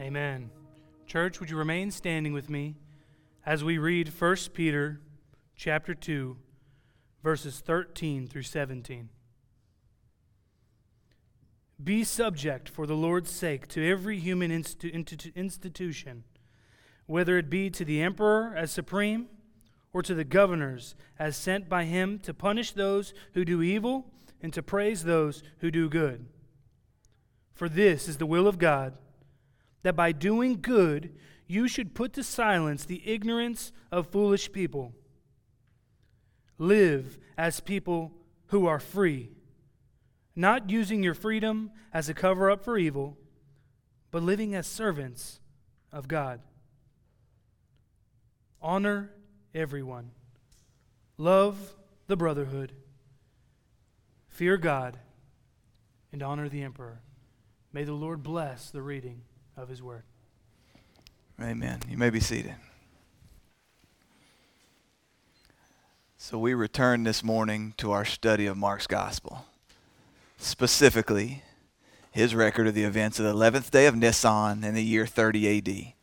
Amen. Church, would you remain standing with me as we read 1 Peter chapter 2 verses 13 through 17. Be subject for the Lord's sake to every human institu- institution, whether it be to the emperor as supreme or to the governors as sent by him to punish those who do evil and to praise those who do good. For this is the will of God, that by doing good you should put to silence the ignorance of foolish people. Live as people who are free, not using your freedom as a cover up for evil, but living as servants of God. Honor everyone. Love the brotherhood. Fear God and honor the emperor. May the Lord bless the reading of his word. Amen. You may be seated. So, we return this morning to our study of Mark's gospel, specifically his record of the events of the 11th day of Nisan in the year 30 AD.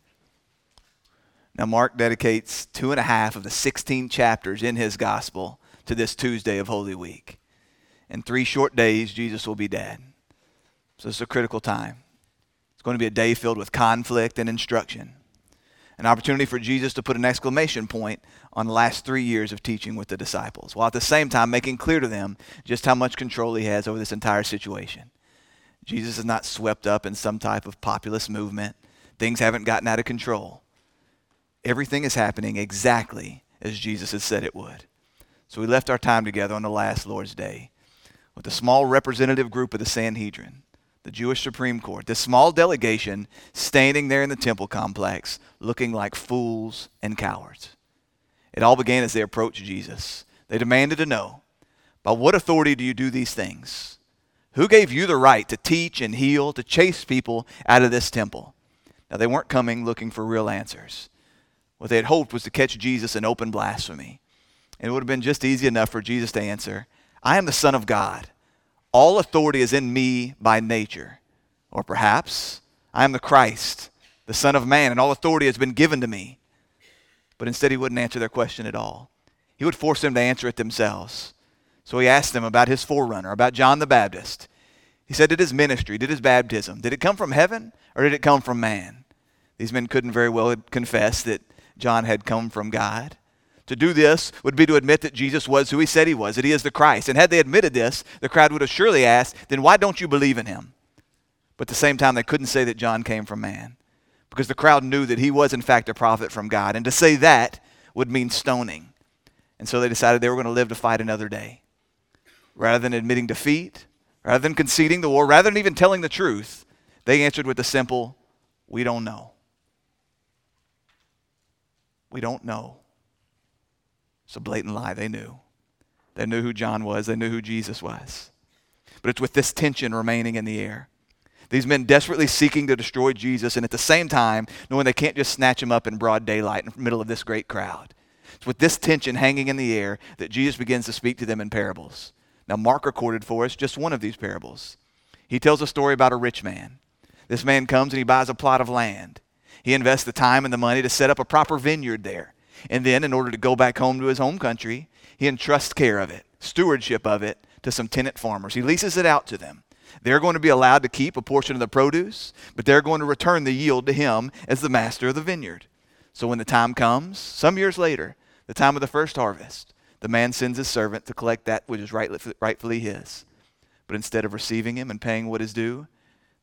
Now, Mark dedicates two and a half of the 16 chapters in his gospel to this Tuesday of Holy Week. In three short days, Jesus will be dead. So it's a critical time. It's going to be a day filled with conflict and instruction. An opportunity for Jesus to put an exclamation point on the last three years of teaching with the disciples, while at the same time making clear to them just how much control he has over this entire situation. Jesus is not swept up in some type of populist movement. Things haven't gotten out of control everything is happening exactly as Jesus had said it would. So we left our time together on the last Lord's Day with a small representative group of the Sanhedrin, the Jewish Supreme Court, this small delegation standing there in the temple complex looking like fools and cowards. It all began as they approached Jesus. They demanded to know, by what authority do you do these things? Who gave you the right to teach and heal, to chase people out of this temple? Now, they weren't coming looking for real answers. What they had hoped was to catch Jesus in open blasphemy. And it would have been just easy enough for Jesus to answer, I am the Son of God. All authority is in me by nature. Or perhaps, I am the Christ, the Son of Man, and all authority has been given to me. But instead, he wouldn't answer their question at all. He would force them to answer it themselves. So he asked them about his forerunner, about John the Baptist. He said, Did his ministry, did his baptism, did it come from heaven or did it come from man? These men couldn't very well confess that John had come from God. To do this would be to admit that Jesus was who he said he was, that he is the Christ. And had they admitted this, the crowd would have surely asked, then why don't you believe in him? But at the same time, they couldn't say that John came from man because the crowd knew that he was, in fact, a prophet from God. And to say that would mean stoning. And so they decided they were going to live to fight another day. Rather than admitting defeat, rather than conceding the war, rather than even telling the truth, they answered with the simple, We don't know. We don't know. It's a blatant lie. They knew. They knew who John was, they knew who Jesus was. But it's with this tension remaining in the air. These men desperately seeking to destroy Jesus, and at the same time, knowing they can't just snatch him up in broad daylight in the middle of this great crowd. It's with this tension hanging in the air that Jesus begins to speak to them in parables. Now, Mark recorded for us just one of these parables. He tells a story about a rich man. This man comes and he buys a plot of land. He invests the time and the money to set up a proper vineyard there. And then, in order to go back home to his home country, he entrusts care of it, stewardship of it, to some tenant farmers. He leases it out to them. They're going to be allowed to keep a portion of the produce, but they're going to return the yield to him as the master of the vineyard. So when the time comes, some years later, the time of the first harvest, the man sends his servant to collect that which is rightfully his. But instead of receiving him and paying what is due,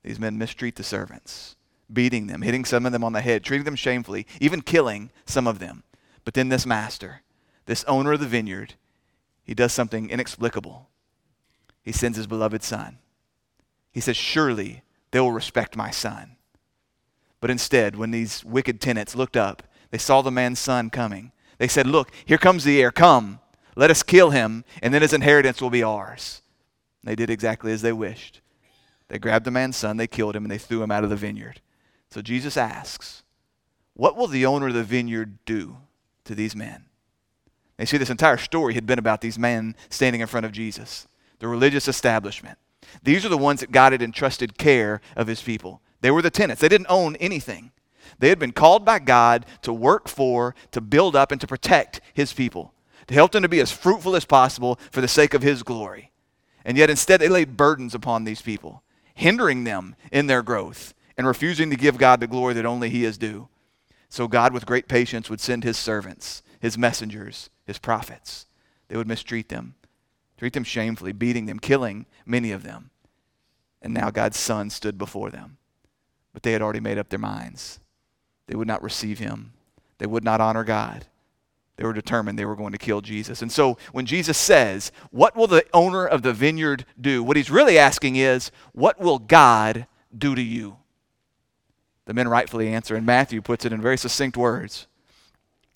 these men mistreat the servants beating them, hitting some of them on the head, treating them shamefully, even killing some of them. But then this master, this owner of the vineyard, he does something inexplicable. He sends his beloved son. He says, Surely they will respect my son. But instead, when these wicked tenants looked up, they saw the man's son coming. They said, Look, here comes the heir. Come, let us kill him, and then his inheritance will be ours. They did exactly as they wished. They grabbed the man's son, they killed him, and they threw him out of the vineyard. So Jesus asks, What will the owner of the vineyard do to these men? They see, this entire story had been about these men standing in front of Jesus, the religious establishment. These are the ones that God had entrusted care of his people. They were the tenants. They didn't own anything. They had been called by God to work for, to build up, and to protect his people, to help them to be as fruitful as possible for the sake of his glory. And yet instead they laid burdens upon these people, hindering them in their growth and refusing to give God the glory that only he is due. So God, with great patience, would send his servants, his messengers, his prophets. They would mistreat them, treat them shamefully, beating them, killing many of them. And now God's Son stood before them. But they had already made up their minds. They would not receive him, they would not honor God. They were determined they were going to kill Jesus. And so when Jesus says, What will the owner of the vineyard do? What he's really asking is, What will God do to you? The men rightfully answer, and Matthew puts it in very succinct words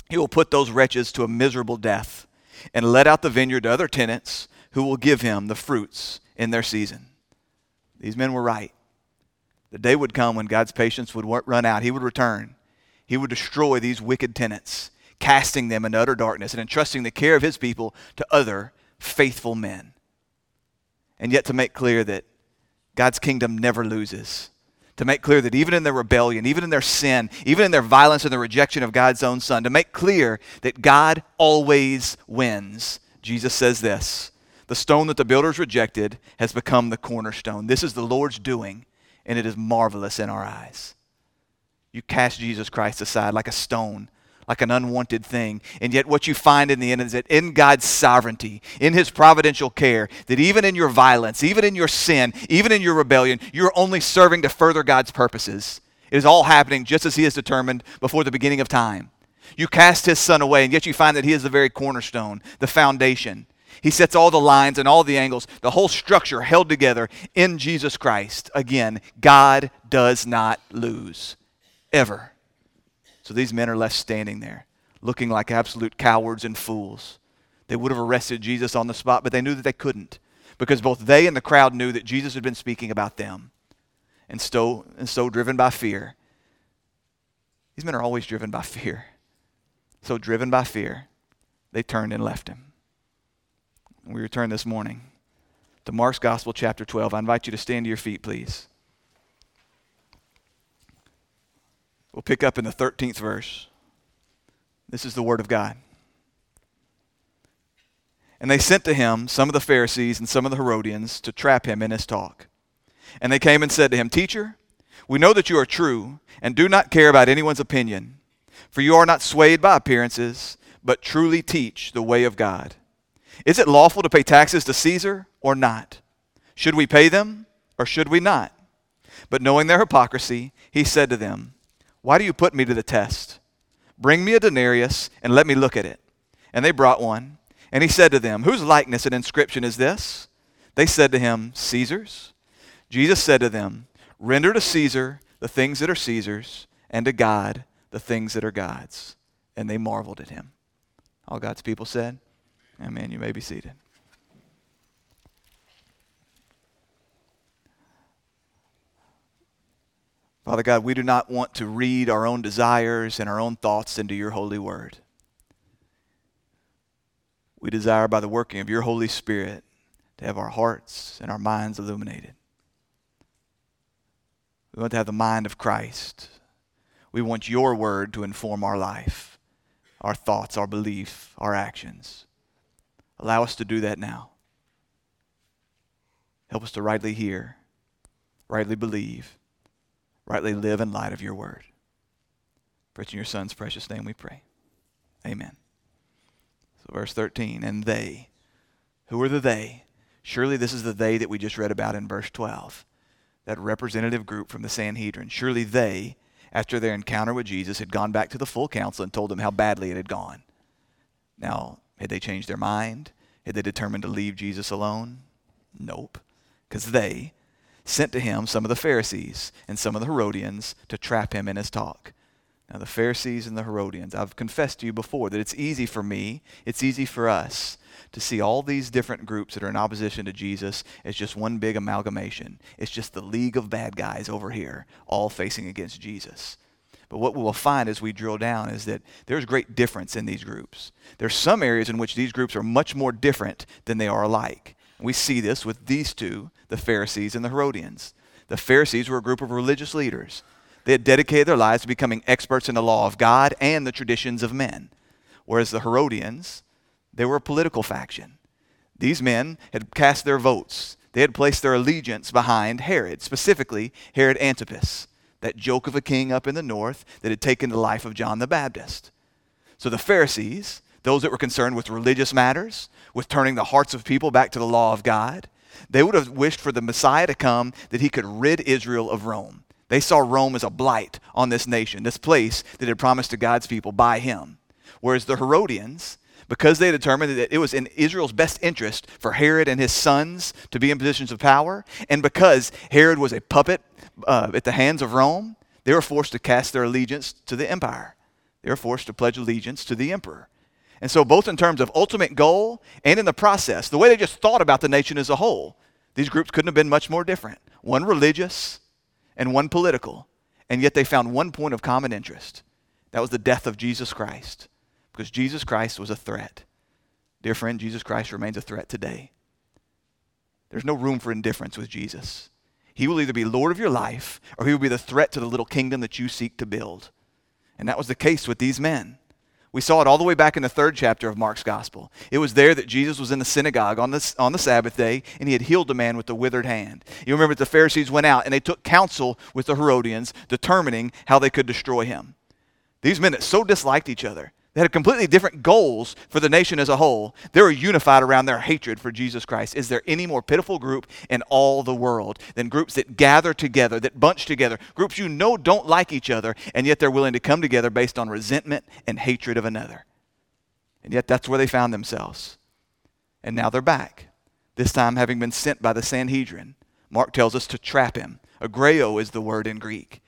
He will put those wretches to a miserable death and let out the vineyard to other tenants who will give him the fruits in their season. These men were right. The day would come when God's patience would run out. He would return. He would destroy these wicked tenants, casting them into utter darkness and entrusting the care of his people to other faithful men. And yet, to make clear that God's kingdom never loses to make clear that even in their rebellion, even in their sin, even in their violence and the rejection of God's own Son, to make clear that God always wins, Jesus says this The stone that the builders rejected has become the cornerstone. This is the Lord's doing, and it is marvelous in our eyes. You cast Jesus Christ aside like a stone like an unwanted thing. And yet, what you find in the end is that in God's sovereignty, in His providential care, that even in your violence, even in your sin, even in your rebellion, you're only serving to further God's purposes. It is all happening just as He has determined before the beginning of time. You cast His Son away, and yet you find that He is the very cornerstone, the foundation. He sets all the lines and all the angles, the whole structure held together in Jesus Christ. Again, God does not lose, ever. So these men are left standing there, looking like absolute cowards and fools. They would have arrested Jesus on the spot, but they knew that they couldn't because both they and the crowd knew that Jesus had been speaking about them. And so, and so driven by fear, these men are always driven by fear. So, driven by fear, they turned and left him. We return this morning to Mark's Gospel, chapter 12. I invite you to stand to your feet, please. We'll pick up in the 13th verse. This is the Word of God. And they sent to him some of the Pharisees and some of the Herodians to trap him in his talk. And they came and said to him, Teacher, we know that you are true and do not care about anyone's opinion, for you are not swayed by appearances, but truly teach the way of God. Is it lawful to pay taxes to Caesar or not? Should we pay them or should we not? But knowing their hypocrisy, he said to them, why do you put me to the test? Bring me a denarius and let me look at it. And they brought one. And he said to them, Whose likeness and inscription is this? They said to him, Caesar's. Jesus said to them, Render to Caesar the things that are Caesar's, and to God the things that are God's. And they marveled at him. All God's people said, Amen. You may be seated. Father God, we do not want to read our own desires and our own thoughts into your holy word. We desire, by the working of your Holy Spirit, to have our hearts and our minds illuminated. We want to have the mind of Christ. We want your word to inform our life, our thoughts, our belief, our actions. Allow us to do that now. Help us to rightly hear, rightly believe, rightly live in light of your word. For it's in your Son's precious name we pray. Amen. So, verse 13, and they. Who are the they? Surely this is the they that we just read about in verse 12. That representative group from the Sanhedrin. Surely they, after their encounter with Jesus, had gone back to the full council and told them how badly it had gone. Now, had they changed their mind? Had they determined to leave Jesus alone? Nope. Because they, sent to him some of the Pharisees and some of the Herodians to trap him in his talk. Now, the Pharisees and the Herodians, I've confessed to you before that it's easy for me, it's easy for us to see all these different groups that are in opposition to Jesus as just one big amalgamation. It's just the league of bad guys over here, all facing against Jesus. But what we will find as we drill down is that there's great difference in these groups. There's some areas in which these groups are much more different than they are alike. We see this with these two, the Pharisees and the Herodians. The Pharisees were a group of religious leaders. They had dedicated their lives to becoming experts in the law of God and the traditions of men. Whereas the Herodians, they were a political faction. These men had cast their votes. They had placed their allegiance behind Herod, specifically Herod Antipas, that joke of a king up in the north that had taken the life of John the Baptist. So the Pharisees, those that were concerned with religious matters, with turning the hearts of people back to the law of God, they would have wished for the Messiah to come that he could rid Israel of Rome. They saw Rome as a blight on this nation, this place that had promised to God's people by him. Whereas the Herodians, because they determined that it was in Israel's best interest for Herod and his sons to be in positions of power, and because Herod was a puppet uh, at the hands of Rome, they were forced to cast their allegiance to the empire. They were forced to pledge allegiance to the emperor. And so, both in terms of ultimate goal and in the process, the way they just thought about the nation as a whole, these groups couldn't have been much more different. One religious and one political, and yet they found one point of common interest. That was the death of Jesus Christ, because Jesus Christ was a threat. Dear friend, Jesus Christ remains a threat today. There's no room for indifference with Jesus. He will either be Lord of your life or he will be the threat to the little kingdom that you seek to build. And that was the case with these men. We saw it all the way back in the third chapter of Mark's gospel. It was there that Jesus was in the synagogue on the, on the Sabbath day, and he had healed a man with a withered hand. You remember that the Pharisees went out and they took counsel with the Herodians, determining how they could destroy him. These men that so disliked each other, they had completely different goals for the nation as a whole. They were unified around their hatred for Jesus Christ. Is there any more pitiful group in all the world than groups that gather together, that bunch together, groups you know don't like each other, and yet they're willing to come together based on resentment and hatred of another? And yet that's where they found themselves. And now they're back, this time having been sent by the Sanhedrin. Mark tells us to trap him. Agreo is the word in Greek.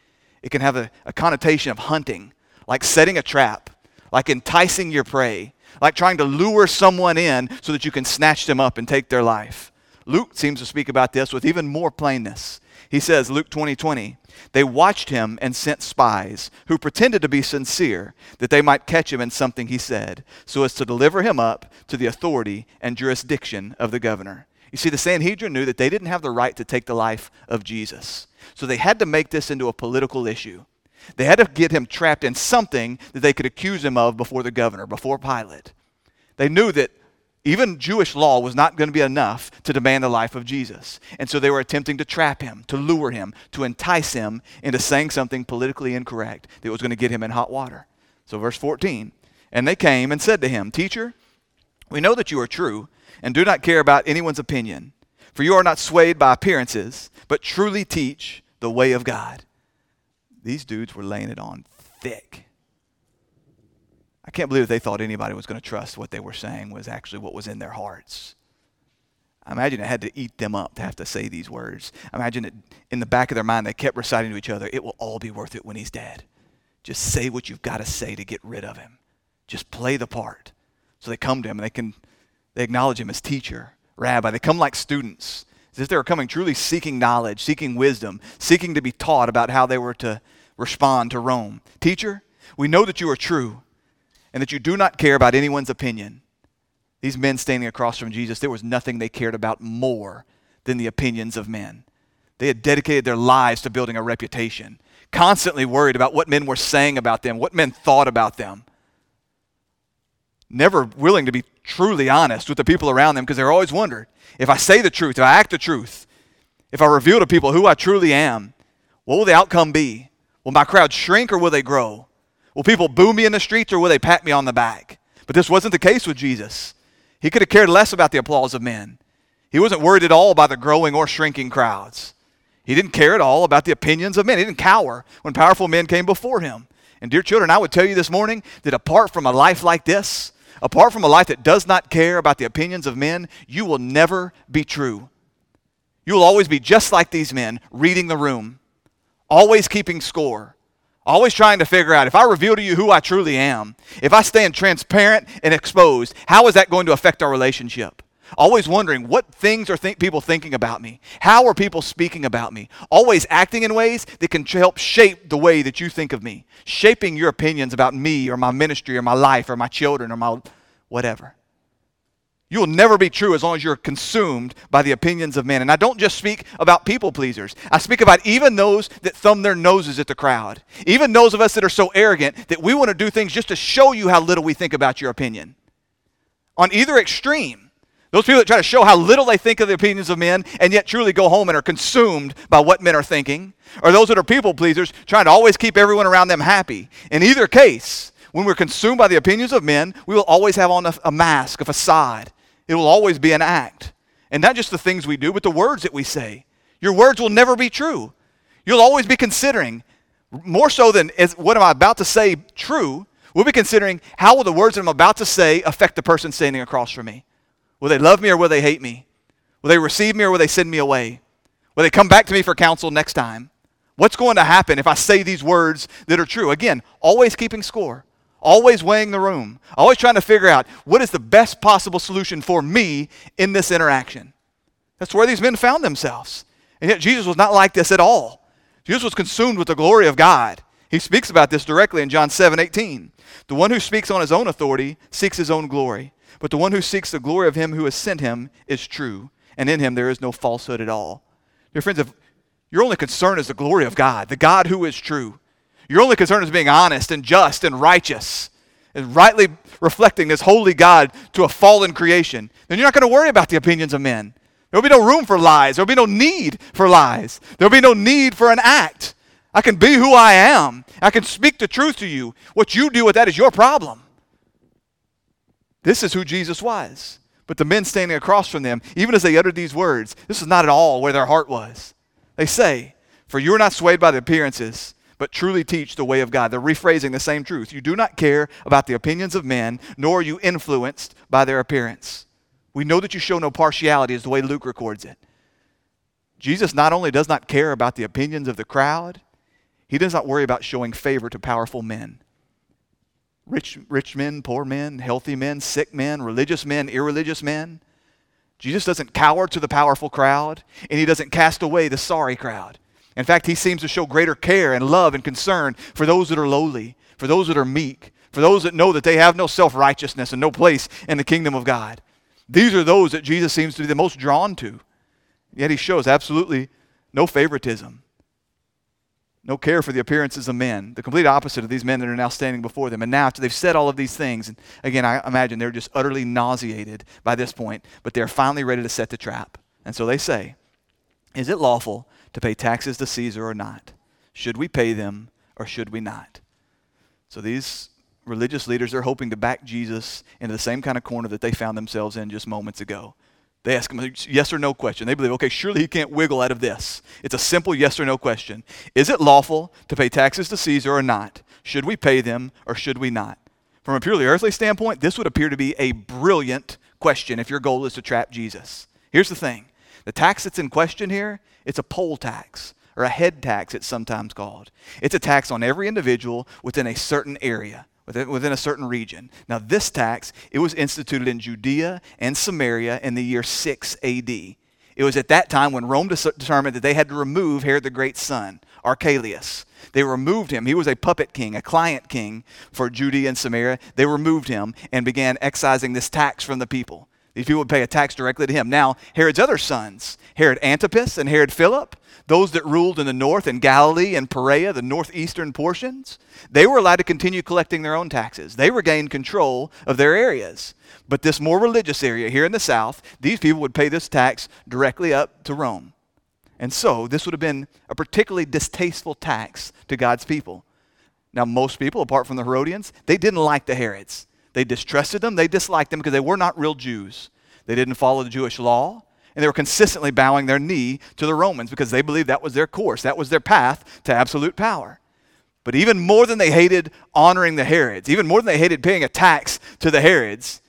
It can have a, a connotation of hunting, like setting a trap like enticing your prey, like trying to lure someone in so that you can snatch them up and take their life. Luke seems to speak about this with even more plainness. He says, Luke 20 20, they watched him and sent spies who pretended to be sincere that they might catch him in something he said, so as to deliver him up to the authority and jurisdiction of the governor. You see, the Sanhedrin knew that they didn't have the right to take the life of Jesus. So they had to make this into a political issue. They had to get him trapped in something that they could accuse him of before the governor, before Pilate. They knew that even Jewish law was not going to be enough to demand the life of Jesus. And so they were attempting to trap him, to lure him, to entice him into saying something politically incorrect that was going to get him in hot water. So, verse 14 And they came and said to him, Teacher, we know that you are true and do not care about anyone's opinion, for you are not swayed by appearances, but truly teach the way of God. These dudes were laying it on thick. I can't believe they thought anybody was going to trust what they were saying was actually what was in their hearts. I imagine it had to eat them up to have to say these words. I imagine it in the back of their mind, they kept reciting to each other, It will all be worth it when he's dead. Just say what you've got to say to get rid of him. Just play the part. So they come to him and they can they acknowledge him as teacher, rabbi. They come like students as if they were coming truly seeking knowledge, seeking wisdom, seeking to be taught about how they were to respond to Rome. Teacher, we know that you are true and that you do not care about anyone's opinion. These men standing across from Jesus, there was nothing they cared about more than the opinions of men. They had dedicated their lives to building a reputation, constantly worried about what men were saying about them, what men thought about them. Never willing to be truly honest with the people around them because they're always wondering if I say the truth, if I act the truth, if I reveal to people who I truly am, what will the outcome be? Will my crowd shrink or will they grow? Will people boo me in the streets or will they pat me on the back? But this wasn't the case with Jesus. He could have cared less about the applause of men. He wasn't worried at all by the growing or shrinking crowds. He didn't care at all about the opinions of men. He didn't cower when powerful men came before him. And, dear children, I would tell you this morning that apart from a life like this, apart from a life that does not care about the opinions of men, you will never be true. You will always be just like these men, reading the room, always keeping score, always trying to figure out if I reveal to you who I truly am, if I stand transparent and exposed, how is that going to affect our relationship? Always wondering what things are th- people thinking about me? How are people speaking about me? Always acting in ways that can help shape the way that you think of me, shaping your opinions about me or my ministry or my life or my children or my whatever. You will never be true as long as you're consumed by the opinions of men. And I don't just speak about people pleasers. I speak about even those that thumb their noses at the crowd. Even those of us that are so arrogant that we want to do things just to show you how little we think about your opinion. On either extreme, those people that try to show how little they think of the opinions of men and yet truly go home and are consumed by what men are thinking, or those that are people pleasers trying to always keep everyone around them happy. In either case, when we're consumed by the opinions of men, we will always have on a, a mask, a facade it will always be an act. And not just the things we do, but the words that we say. Your words will never be true. You'll always be considering, more so than is what am I about to say true, we'll be considering how will the words that I'm about to say affect the person standing across from me? Will they love me or will they hate me? Will they receive me or will they send me away? Will they come back to me for counsel next time? What's going to happen if I say these words that are true? Again, always keeping score always weighing the room, always trying to figure out what is the best possible solution for me in this interaction. That's where these men found themselves. And yet Jesus was not like this at all. Jesus was consumed with the glory of God. He speaks about this directly in John 7 18. The one who speaks on his own authority seeks his own glory, but the one who seeks the glory of him who has sent him is true, and in him there is no falsehood at all. Dear friends, if your only concern is the glory of God, the God who is true, your only concern is being honest and just and righteous and rightly reflecting this holy God to a fallen creation, then you're not going to worry about the opinions of men. There'll be no room for lies. There'll be no need for lies. There'll be no need for an act. I can be who I am. I can speak the truth to you. What you do with that is your problem. This is who Jesus was. But the men standing across from them, even as they uttered these words, this is not at all where their heart was. They say, For you are not swayed by the appearances but truly teach the way of God. They're rephrasing the same truth. You do not care about the opinions of men, nor are you influenced by their appearance. We know that you show no partiality, is the way Luke records it. Jesus not only does not care about the opinions of the crowd, he does not worry about showing favor to powerful men. Rich, rich men, poor men, healthy men, sick men, religious men, irreligious men. Jesus doesn't cower to the powerful crowd, and he doesn't cast away the sorry crowd. In fact, he seems to show greater care and love and concern for those that are lowly, for those that are meek, for those that know that they have no self righteousness and no place in the kingdom of God. These are those that Jesus seems to be the most drawn to. Yet he shows absolutely no favoritism, no care for the appearances of men, the complete opposite of these men that are now standing before them. And now, after they've said all of these things, and again, I imagine they're just utterly nauseated by this point, but they're finally ready to set the trap. And so they say, Is it lawful to pay taxes to Caesar or not? Should we pay them or should we not? So these religious leaders are hoping to back Jesus into the same kind of corner that they found themselves in just moments ago. They ask him a yes or no question. They believe, okay, surely he can't wiggle out of this. It's a simple yes or no question. Is it lawful to pay taxes to Caesar or not? Should we pay them or should we not? From a purely earthly standpoint, this would appear to be a brilliant question if your goal is to trap Jesus. Here's the thing the tax that's in question here it's a poll tax, or a head tax, it's sometimes called. It's a tax on every individual within a certain area, within, a certain region. Now, this tax, it was instituted in Judea and Samaria in the year 6 AD. It was at that time when Rome determined that they had to remove Herod the Great's son, Archelaus. They removed him. He was a puppet king, a client king for Judea and Samaria. They removed him and began excising this tax from the people. These people would pay a tax directly to him. Now, Herod's other sons, Herod Antipas and Herod Philip, those that ruled in the north in Galilee and Perea, the northeastern portions, they were allowed to continue collecting their own taxes. They regained control of their areas. But this more religious area here in the south, these people would pay this tax directly up to Rome. And so, this would have been a particularly distasteful tax to God's people. Now, most people, apart from the Herodians, they didn't like the Herods. They distrusted them, they disliked them because they were not real Jews. They didn't follow the Jewish law, and they were consistently bowing their knee to the Romans because they believed that was their course, that was their path to absolute power. But even more than they hated honoring the Herods, even more than they hated paying a tax to the Herods,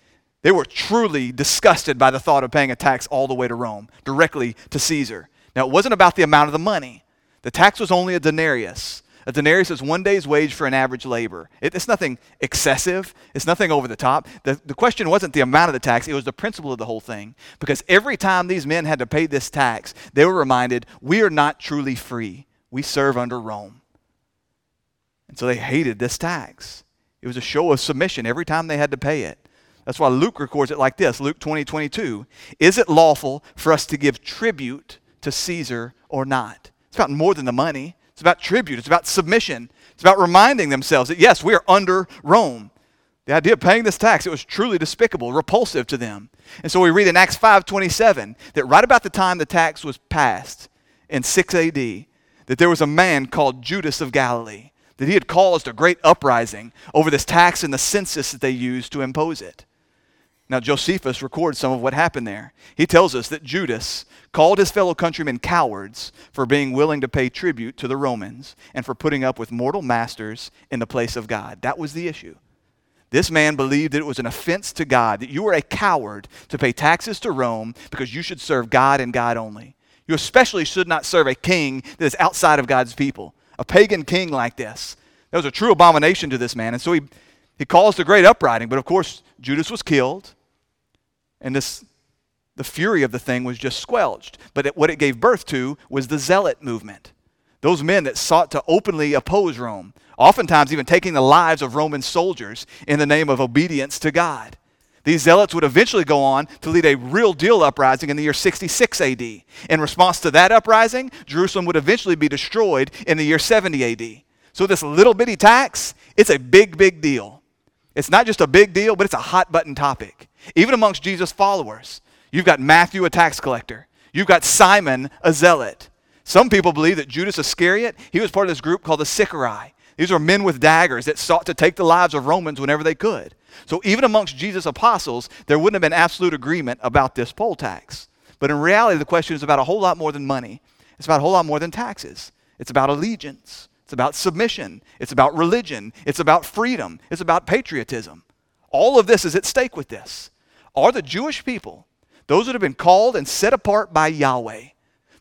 they were truly disgusted by the thought of paying a tax all the way to Rome, directly to Caesar. Now, it wasn't about the amount of the money. The tax was only a denarius, a denarius is one day's wage for an average labor. It, it's nothing excessive, it's nothing over the top. The, the question wasn't the amount of the tax, it was the principle of the whole thing. Because every time these men had to pay this tax, they were reminded, we are not truly free. We serve under Rome. And so they hated this tax. It was a show of submission every time they had to pay it. That's why Luke records it like this Luke 20, 22. Is it lawful for us to give tribute to Caesar or not? It's about more than the money. It's about tribute. It's about submission. It's about reminding themselves that, yes, we are under Rome. The idea of paying this tax, it was truly despicable, repulsive to them. And so we read in Acts 5.27 that right about the time the tax was passed in 6 AD, that there was a man called Judas of Galilee, that he had caused a great uprising over this tax and the census that they used to impose it. Now, Josephus records some of what happened there. He tells us that Judas called his fellow countrymen cowards for being willing to pay tribute to the Romans and for putting up with mortal masters in the place of God. That was the issue. This man believed that it was an offense to God, that you were a coward to pay taxes to Rome because you should serve God and God only. You especially should not serve a king that is outside of God's people, a pagan king like this. That was a true abomination to this man. And so he, he caused a great uprising. But of course, Judas was killed. And this, the fury of the thing was just squelched. But it, what it gave birth to was the zealot movement. Those men that sought to openly oppose Rome, oftentimes even taking the lives of Roman soldiers in the name of obedience to God. These zealots would eventually go on to lead a real deal uprising in the year 66 AD. In response to that uprising, Jerusalem would eventually be destroyed in the year 70 AD. So, this little bitty tax, it's a big, big deal. It's not just a big deal, but it's a hot button topic. Even amongst Jesus' followers, you've got Matthew, a tax collector. You've got Simon, a zealot. Some people believe that Judas Iscariot, he was part of this group called the Sicarii. These were men with daggers that sought to take the lives of Romans whenever they could. So even amongst Jesus' apostles, there wouldn't have been absolute agreement about this poll tax. But in reality, the question is about a whole lot more than money. It's about a whole lot more than taxes. It's about allegiance. It's about submission. It's about religion. It's about freedom. It's about patriotism. All of this is at stake with this. Are the Jewish people, those that have been called and set apart by Yahweh,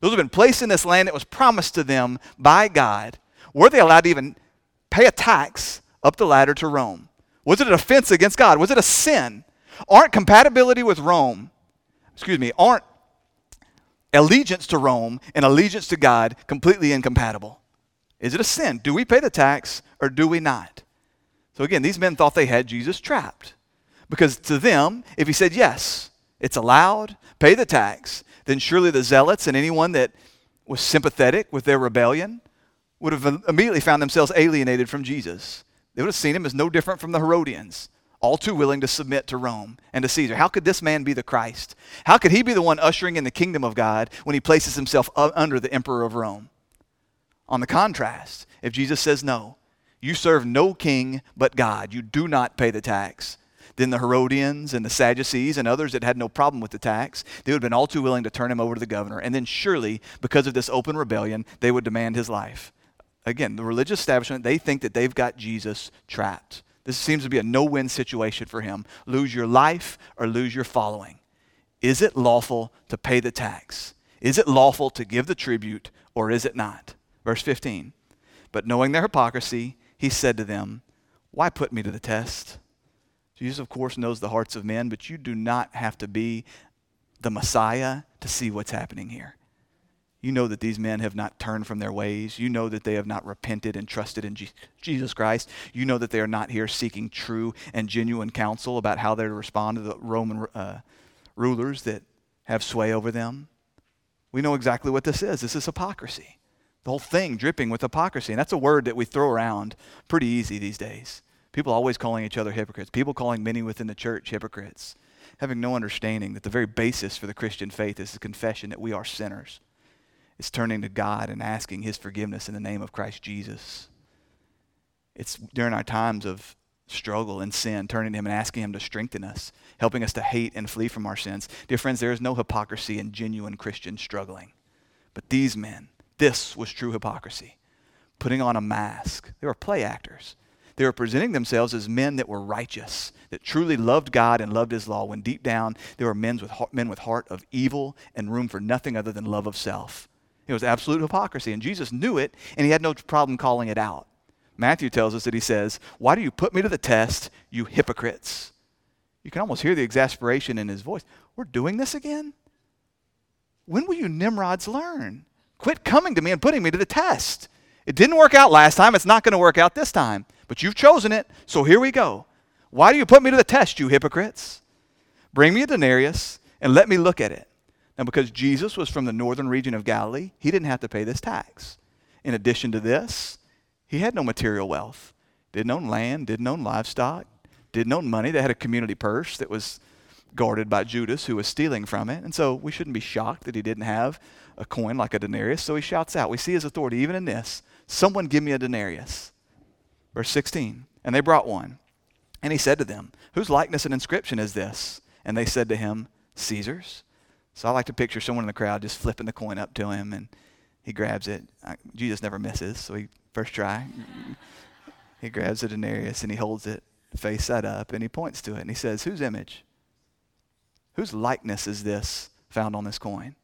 those have been placed in this land that was promised to them by God, were they allowed to even pay a tax up the ladder to Rome? Was it an offense against God? Was it a sin? Aren't compatibility with Rome, excuse me, aren't allegiance to Rome and allegiance to God completely incompatible? Is it a sin? Do we pay the tax or do we not? So again, these men thought they had Jesus trapped. Because to them, if he said, yes, it's allowed, pay the tax, then surely the zealots and anyone that was sympathetic with their rebellion would have immediately found themselves alienated from Jesus. They would have seen him as no different from the Herodians, all too willing to submit to Rome and to Caesar. How could this man be the Christ? How could he be the one ushering in the kingdom of God when he places himself under the emperor of Rome? On the contrast, if Jesus says no, you serve no king but God, you do not pay the tax, then the Herodians and the Sadducees and others that had no problem with the tax, they would have been all too willing to turn him over to the governor. And then surely, because of this open rebellion, they would demand his life. Again, the religious establishment, they think that they've got Jesus trapped. This seems to be a no win situation for him. Lose your life or lose your following. Is it lawful to pay the tax? Is it lawful to give the tribute or is it not? Verse 15. But knowing their hypocrisy, he said to them, Why put me to the test? Jesus, of course, knows the hearts of men, but you do not have to be the Messiah to see what's happening here. You know that these men have not turned from their ways. You know that they have not repented and trusted in Jesus Christ. You know that they are not here seeking true and genuine counsel about how they're to respond to the Roman uh, rulers that have sway over them. We know exactly what this is. This is hypocrisy. The whole thing dripping with hypocrisy. And that's a word that we throw around pretty easy these days. People always calling each other hypocrites. People calling many within the church hypocrites. Having no understanding that the very basis for the Christian faith is the confession that we are sinners. It's turning to God and asking His forgiveness in the name of Christ Jesus. It's during our times of struggle and sin, turning to Him and asking Him to strengthen us, helping us to hate and flee from our sins. Dear friends, there is no hypocrisy in genuine Christian struggling. But these men, this was true hypocrisy. Putting on a mask. They were play actors. They were presenting themselves as men that were righteous, that truly loved God and loved His law, when deep down they were men with, men with heart of evil and room for nothing other than love of self. It was absolute hypocrisy, and Jesus knew it, and He had no problem calling it out. Matthew tells us that He says, Why do you put me to the test, you hypocrites? You can almost hear the exasperation in His voice. We're doing this again? When will you Nimrods learn? Quit coming to me and putting me to the test. It didn't work out last time. It's not going to work out this time. But you've chosen it, so here we go. Why do you put me to the test, you hypocrites? Bring me a denarius and let me look at it. Now, because Jesus was from the northern region of Galilee, he didn't have to pay this tax. In addition to this, he had no material wealth. Didn't own land, didn't own livestock, didn't own money. They had a community purse that was guarded by Judas, who was stealing from it. And so we shouldn't be shocked that he didn't have a coin like a denarius. So he shouts out. We see his authority even in this Someone give me a denarius. Verse 16. And they brought one. And he said to them, Whose likeness and inscription is this? And they said to him, Caesar's. So I like to picture someone in the crowd just flipping the coin up to him, and he grabs it. Jesus never misses, so he first try. he grabs the denarius and he holds it face side up, and he points to it, and he says, Whose image? Whose likeness is this found on this coin?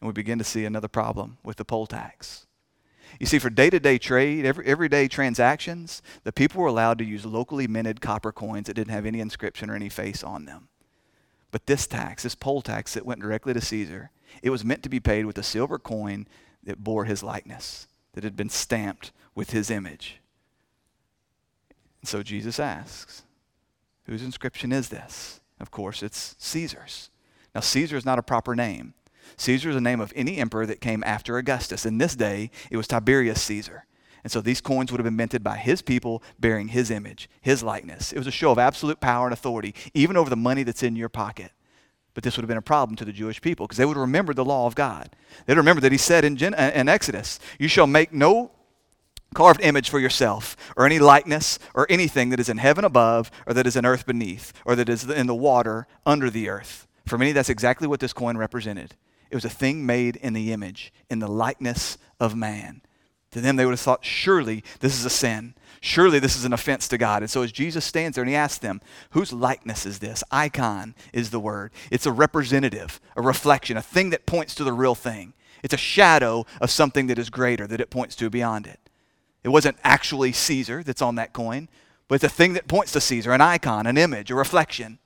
And we begin to see another problem with the poll tax. You see, for day to day trade, every, everyday transactions, the people were allowed to use locally minted copper coins that didn't have any inscription or any face on them. But this tax, this poll tax that went directly to Caesar, it was meant to be paid with a silver coin that bore his likeness, that had been stamped with his image. And so Jesus asks, Whose inscription is this? Of course, it's Caesar's. Now, Caesar is not a proper name. Caesar is the name of any emperor that came after Augustus. In this day, it was Tiberius Caesar. And so these coins would have been minted by his people bearing his image, his likeness. It was a show of absolute power and authority, even over the money that's in your pocket. But this would have been a problem to the Jewish people because they would remember the law of God. They'd remember that he said in, Gen- uh, in Exodus, You shall make no carved image for yourself, or any likeness, or anything that is in heaven above, or that is in earth beneath, or that is in the water under the earth. For many, that's exactly what this coin represented. It was a thing made in the image, in the likeness of man. To them, they would have thought, surely this is a sin. Surely this is an offense to God. And so as Jesus stands there and he asks them, whose likeness is this? Icon is the word. It's a representative, a reflection, a thing that points to the real thing. It's a shadow of something that is greater that it points to beyond it. It wasn't actually Caesar that's on that coin, but it's a thing that points to Caesar, an icon, an image, a reflection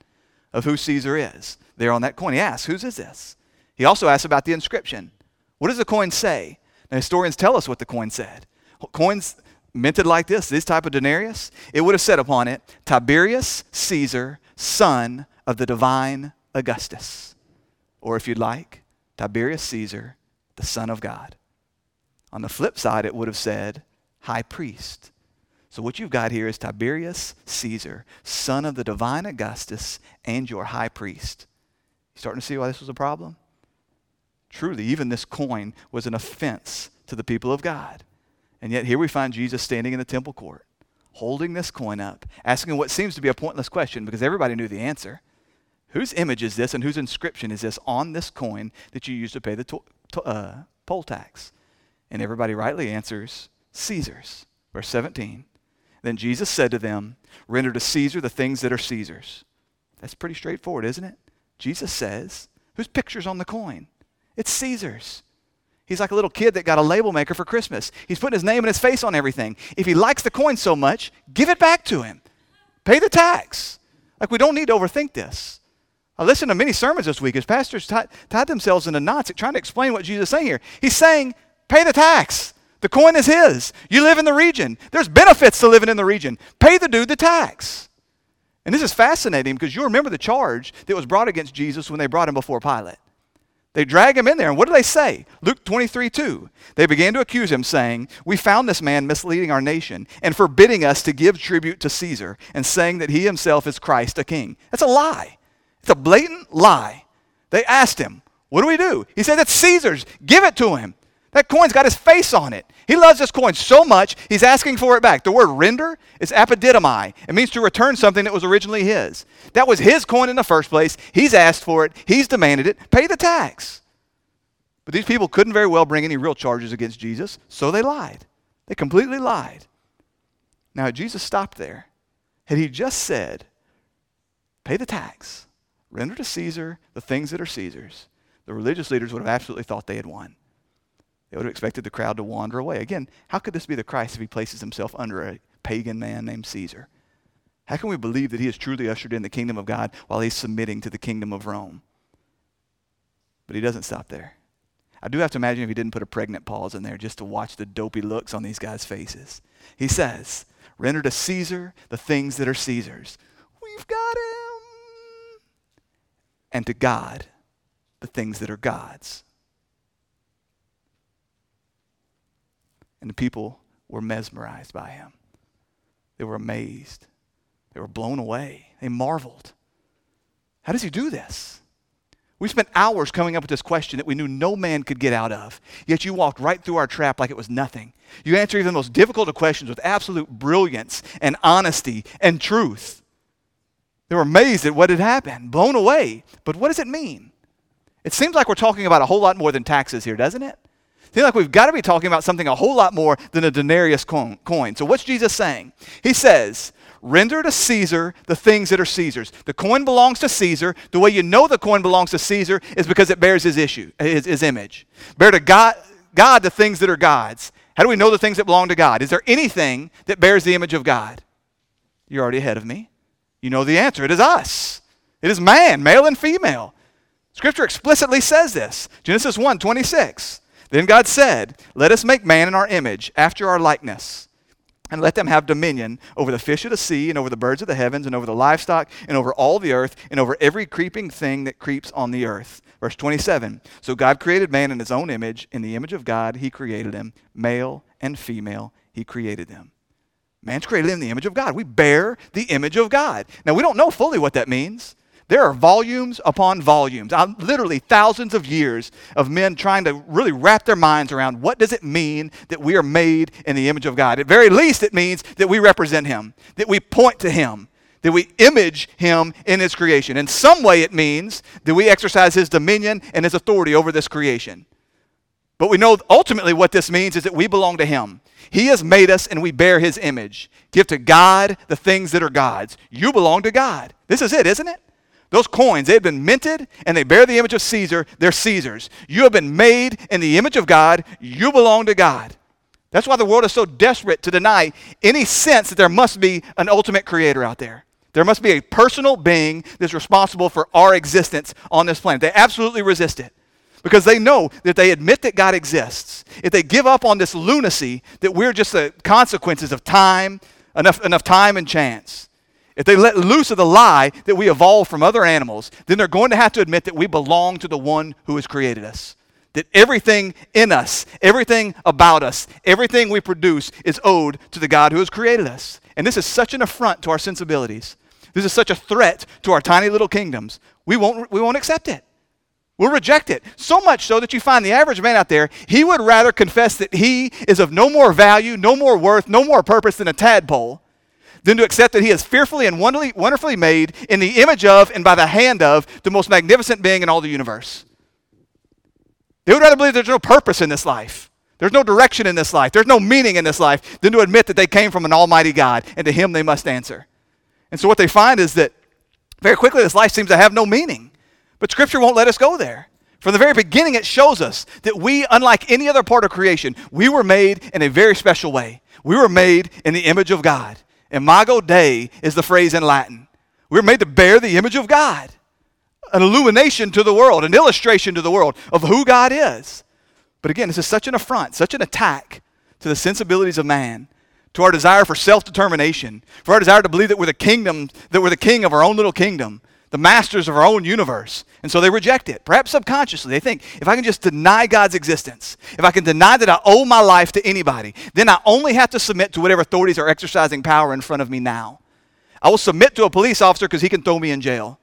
of who Caesar is there on that coin. He asks, whose is this? He also asks about the inscription. What does the coin say? Now, historians tell us what the coin said. Coins minted like this, this type of denarius, it would have said upon it, Tiberius Caesar, son of the divine Augustus. Or if you'd like, Tiberius Caesar, the son of God. On the flip side, it would have said, high priest. So what you've got here is Tiberius Caesar, son of the divine Augustus, and your high priest. You starting to see why this was a problem? Truly, even this coin was an offense to the people of God. And yet here we find Jesus standing in the temple court, holding this coin up, asking what seems to be a pointless question because everybody knew the answer. Whose image is this and whose inscription is this on this coin that you use to pay the to- to, uh, poll tax? And everybody rightly answers, Caesar's. Verse 17. Then Jesus said to them, Render to Caesar the things that are Caesar's. That's pretty straightforward, isn't it? Jesus says, Whose picture's on the coin? It's Caesar's. He's like a little kid that got a label maker for Christmas. He's putting his name and his face on everything. If he likes the coin so much, give it back to him. Pay the tax. Like, we don't need to overthink this. I listened to many sermons this week as pastors tied, tied themselves into knots trying to explain what Jesus is saying here. He's saying, pay the tax. The coin is his. You live in the region. There's benefits to living in the region. Pay the dude the tax. And this is fascinating because you remember the charge that was brought against Jesus when they brought him before Pilate. They drag him in there. And what do they say? Luke 23 2. They began to accuse him, saying, We found this man misleading our nation and forbidding us to give tribute to Caesar and saying that he himself is Christ, a king. That's a lie. It's a blatant lie. They asked him, What do we do? He said, That's Caesar's. Give it to him. That coin's got his face on it. He loves this coin so much, he's asking for it back. The word render is apodidomai. It means to return something that was originally his. That was his coin in the first place. He's asked for it, he's demanded it. Pay the tax. But these people couldn't very well bring any real charges against Jesus, so they lied. They completely lied. Now, Jesus stopped there. Had he just said, pay the tax, render to Caesar the things that are Caesar's, the religious leaders would have absolutely thought they had won. They would have expected the crowd to wander away. Again, how could this be the Christ if he places himself under a pagan man named Caesar? How can we believe that he is truly ushered in the kingdom of God while he's submitting to the kingdom of Rome? But he doesn't stop there. I do have to imagine if he didn't put a pregnant pause in there just to watch the dopey looks on these guys' faces. He says, Render to Caesar the things that are Caesar's. We've got him. And to God the things that are God's. And the people were mesmerized by him. They were amazed. They were blown away. They marveled. How does he do this? We spent hours coming up with this question that we knew no man could get out of. Yet you walked right through our trap like it was nothing. You answered even the most difficult of questions with absolute brilliance and honesty and truth. They were amazed at what had happened, blown away. But what does it mean? It seems like we're talking about a whole lot more than taxes here, doesn't it? Seems like we've got to be talking about something a whole lot more than a denarius coin. So, what's Jesus saying? He says, Render to Caesar the things that are Caesar's. The coin belongs to Caesar. The way you know the coin belongs to Caesar is because it bears his issue, his, his image. Bear to God, God the things that are God's. How do we know the things that belong to God? Is there anything that bears the image of God? You're already ahead of me. You know the answer. It is us. It is man, male and female. Scripture explicitly says this. Genesis 1 26. Then God said, Let us make man in our image, after our likeness and let them have dominion over the fish of the sea, and over the birds of the heavens, and over the livestock, and over all the earth, and over every creeping thing that creeps on the earth. Verse 27 So God created man in his own image. In the image of God, he created him. Male and female, he created them. Man's created in the image of God. We bear the image of God. Now, we don't know fully what that means. There are volumes upon volumes, uh, literally thousands of years of men trying to really wrap their minds around what does it mean that we are made in the image of God. At very least, it means that we represent Him, that we point to Him, that we image Him in His creation. In some way, it means that we exercise His dominion and His authority over this creation. But we know ultimately what this means is that we belong to Him. He has made us and we bear His image. Give to God the things that are God's. You belong to God. This is it, isn't it? Those coins, they had been minted and they bear the image of Caesar. They're Caesar's. You have been made in the image of God. You belong to God. That's why the world is so desperate to deny any sense that there must be an ultimate creator out there. There must be a personal being that's responsible for our existence on this planet. They absolutely resist it because they know that they admit that God exists, if they give up on this lunacy that we're just the consequences of time, enough, enough time and chance, if they let loose of the lie that we evolved from other animals, then they're going to have to admit that we belong to the one who has created us. That everything in us, everything about us, everything we produce is owed to the God who has created us. And this is such an affront to our sensibilities. This is such a threat to our tiny little kingdoms. We won't, we won't accept it. We'll reject it. So much so that you find the average man out there, he would rather confess that he is of no more value, no more worth, no more purpose than a tadpole than to accept that he is fearfully and wonderfully, wonderfully made in the image of and by the hand of the most magnificent being in all the universe. They would rather believe there's no purpose in this life. There's no direction in this life. There's no meaning in this life than to admit that they came from an almighty God and to him they must answer. And so what they find is that very quickly this life seems to have no meaning. But Scripture won't let us go there. From the very beginning, it shows us that we, unlike any other part of creation, we were made in a very special way. We were made in the image of God. Imago Dei is the phrase in Latin. We're made to bear the image of God, an illumination to the world, an illustration to the world of who God is. But again, this is such an affront, such an attack to the sensibilities of man, to our desire for self determination, for our desire to believe that we're the kingdom, that we're the king of our own little kingdom, the masters of our own universe. And so they reject it, perhaps subconsciously. They think if I can just deny God's existence, if I can deny that I owe my life to anybody, then I only have to submit to whatever authorities are exercising power in front of me now. I will submit to a police officer because he can throw me in jail.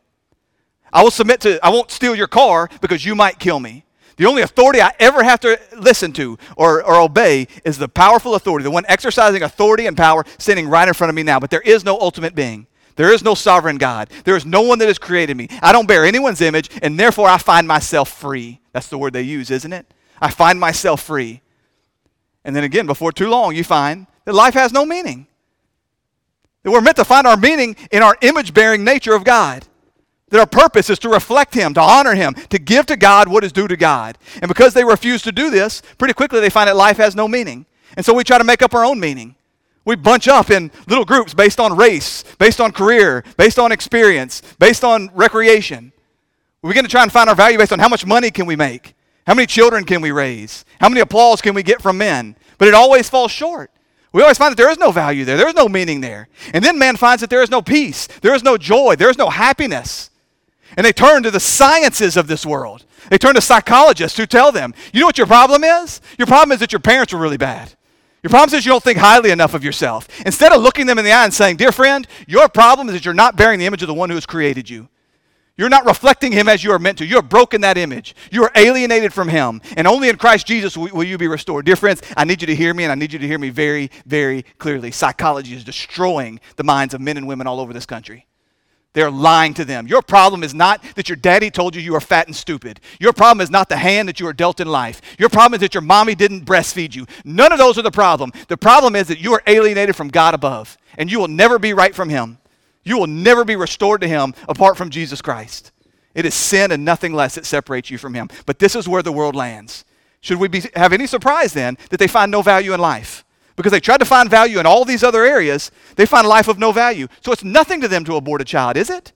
I will submit to, I won't steal your car because you might kill me. The only authority I ever have to listen to or, or obey is the powerful authority, the one exercising authority and power standing right in front of me now. But there is no ultimate being. There is no sovereign God. There is no one that has created me. I don't bear anyone's image, and therefore I find myself free. That's the word they use, isn't it? I find myself free. And then again, before too long, you find that life has no meaning. That we're meant to find our meaning in our image bearing nature of God. That our purpose is to reflect Him, to honor Him, to give to God what is due to God. And because they refuse to do this, pretty quickly they find that life has no meaning. And so we try to make up our own meaning. We bunch up in little groups based on race, based on career, based on experience, based on recreation. We're going to try and find our value based on how much money can we make? How many children can we raise? How many applause can we get from men? But it always falls short. We always find that there is no value there, there is no meaning there. And then man finds that there is no peace, there is no joy, there is no happiness. And they turn to the sciences of this world. They turn to psychologists who tell them, you know what your problem is? Your problem is that your parents were really bad. Your problem is you don't think highly enough of yourself. Instead of looking them in the eye and saying, Dear friend, your problem is that you're not bearing the image of the one who has created you. You're not reflecting him as you are meant to. You have broken that image. You are alienated from him. And only in Christ Jesus will, will you be restored. Dear friends, I need you to hear me, and I need you to hear me very, very clearly. Psychology is destroying the minds of men and women all over this country. They're lying to them. Your problem is not that your daddy told you you are fat and stupid. Your problem is not the hand that you are dealt in life. Your problem is that your mommy didn't breastfeed you. None of those are the problem. The problem is that you are alienated from God above, and you will never be right from Him. You will never be restored to Him apart from Jesus Christ. It is sin and nothing less that separates you from Him. But this is where the world lands. Should we be, have any surprise then that they find no value in life? Because they tried to find value in all these other areas, they find life of no value. So it's nothing to them to abort a child, is it?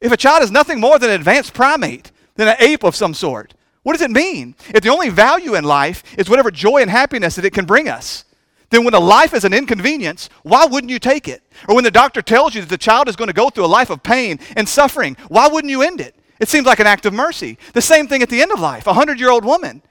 If a child is nothing more than an advanced primate, than an ape of some sort, what does it mean? If the only value in life is whatever joy and happiness that it can bring us, then when a life is an inconvenience, why wouldn't you take it? Or when the doctor tells you that the child is going to go through a life of pain and suffering, why wouldn't you end it? It seems like an act of mercy. The same thing at the end of life. A hundred year old woman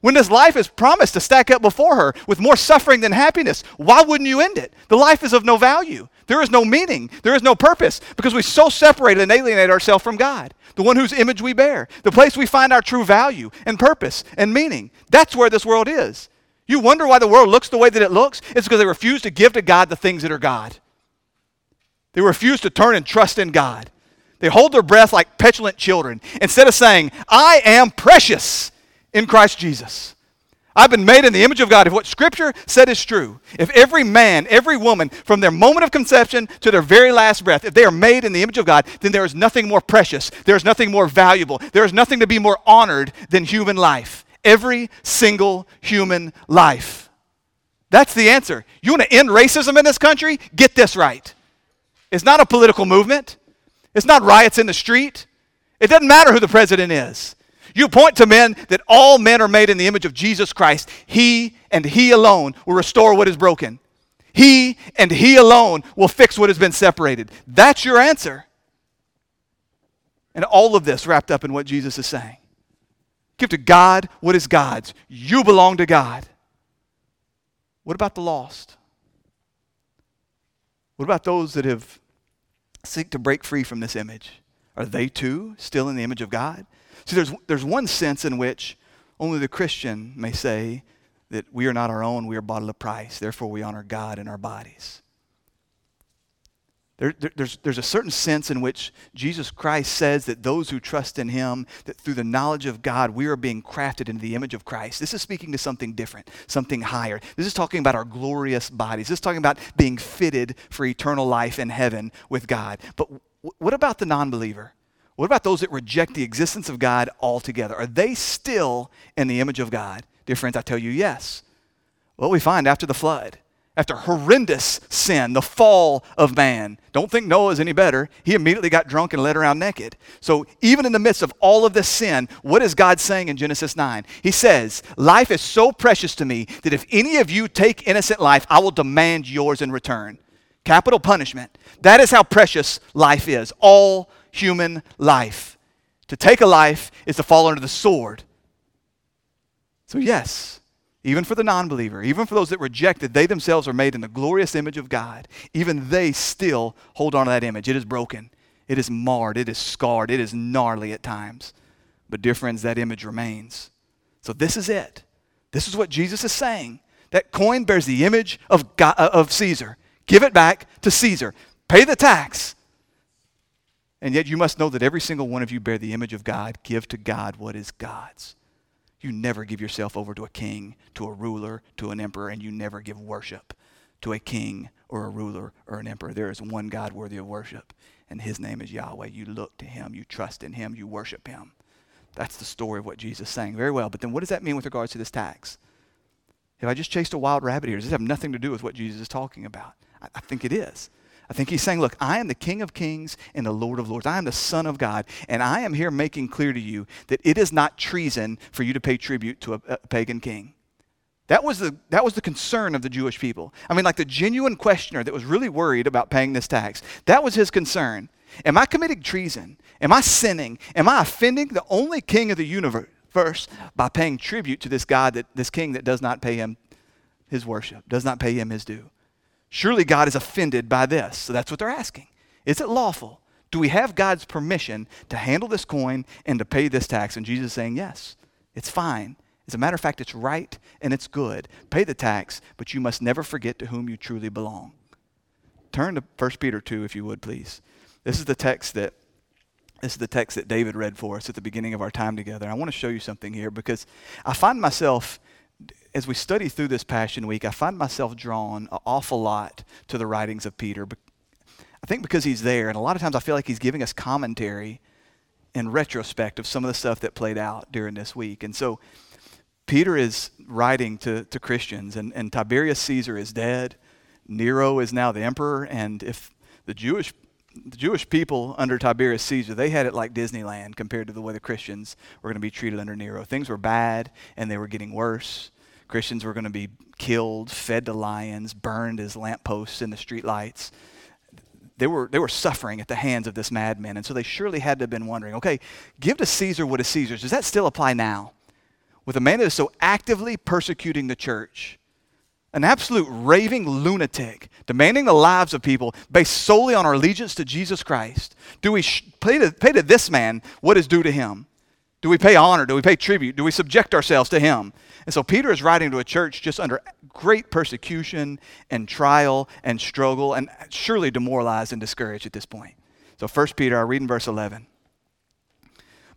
when this life is promised to stack up before her with more suffering than happiness, why wouldn't you end it? The life is of no value. There is no meaning. There is no purpose because we so separated and alienate ourselves from God, the one whose image we bear, the place we find our true value and purpose and meaning. That's where this world is. You wonder why the world looks the way that it looks? It's because they refuse to give to God the things that are God. They refuse to turn and trust in God. They hold their breath like petulant children instead of saying, I am precious in Christ Jesus. I've been made in the image of God. If what Scripture said is true, if every man, every woman, from their moment of conception to their very last breath, if they are made in the image of God, then there is nothing more precious, there is nothing more valuable, there is nothing to be more honored than human life. Every single human life. That's the answer. You want to end racism in this country? Get this right. It's not a political movement, it's not riots in the street. It doesn't matter who the president is. You point to men that all men are made in the image of Jesus Christ. He and He alone will restore what is broken. He and He alone will fix what has been separated. That's your answer. And all of this wrapped up in what Jesus is saying. Give to God what is God's. You belong to God. What about the lost? What about those that have seek to break free from this image? Are they too still in the image of God? See, there's, there's one sense in which only the Christian may say that we are not our own, we are bought at a price, therefore we honor God in our bodies. There, there, there's, there's a certain sense in which Jesus Christ says that those who trust in him, that through the knowledge of God, we are being crafted into the image of Christ. This is speaking to something different, something higher. This is talking about our glorious bodies. This is talking about being fitted for eternal life in heaven with God. But w- what about the non believer? What about those that reject the existence of God altogether? Are they still in the image of God? Dear friends, I tell you, yes. What we find after the flood, after horrendous sin, the fall of man. Don't think Noah is any better. He immediately got drunk and led around naked. So, even in the midst of all of this sin, what is God saying in Genesis 9? He says, Life is so precious to me that if any of you take innocent life, I will demand yours in return. Capital punishment. That is how precious life is. All human life. To take a life is to fall under the sword. So, yes, even for the non believer, even for those that reject it, they themselves are made in the glorious image of God. Even they still hold on to that image. It is broken, it is marred, it is scarred, it is gnarly at times. But, dear friends, that image remains. So, this is it. This is what Jesus is saying. That coin bears the image of, God, uh, of Caesar. Give it back to Caesar. Pay the tax. And yet you must know that every single one of you bear the image of God. Give to God what is God's. You never give yourself over to a king, to a ruler, to an emperor, and you never give worship to a king or a ruler or an emperor. There is one God worthy of worship, and his name is Yahweh. You look to him, you trust in him, you worship him. That's the story of what Jesus is saying. Very well. But then what does that mean with regards to this tax? Have I just chased a wild rabbit here? Does this have nothing to do with what Jesus is talking about? I, I think it is. I think he's saying, Look, I am the King of kings and the Lord of lords. I am the Son of God. And I am here making clear to you that it is not treason for you to pay tribute to a, a pagan king. That was, the, that was the concern of the Jewish people. I mean, like the genuine questioner that was really worried about paying this tax. That was his concern. Am I committing treason? Am I sinning? Am I offending the only king of the universe by paying tribute to this God, that, this king that does not pay him his worship, does not pay him his due? Surely God is offended by this. So that's what they're asking. Is it lawful? Do we have God's permission to handle this coin and to pay this tax? And Jesus is saying, yes, it's fine. As a matter of fact, it's right and it's good. Pay the tax, but you must never forget to whom you truly belong. Turn to 1 Peter 2, if you would, please. This is the text that this is the text that David read for us at the beginning of our time together. I want to show you something here because I find myself, as we study through this Passion Week, I find myself drawn an awful lot to the writings of Peter. I think because he's there, and a lot of times I feel like he's giving us commentary in retrospect of some of the stuff that played out during this week. And so Peter is writing to, to Christians, and, and Tiberius Caesar is dead. Nero is now the emperor, and if the Jewish the Jewish people under Tiberius Caesar, they had it like Disneyland compared to the way the Christians were going to be treated under Nero. Things were bad and they were getting worse. Christians were going to be killed, fed to lions, burned as lampposts in the streetlights. They were, they were suffering at the hands of this madman. And so they surely had to have been wondering okay, give to Caesar what is Caesar's. Does that still apply now? with a man that is so actively persecuting the church, an absolute raving lunatic, demanding the lives of people based solely on our allegiance to Jesus Christ, do we pay, to, pay to this man what is due to him? Do we pay honor? Do we pay tribute? Do we subject ourselves to him? And so Peter is writing to a church just under great persecution and trial and struggle and surely demoralized and discouraged at this point. So 1 Peter, I read in verse 11.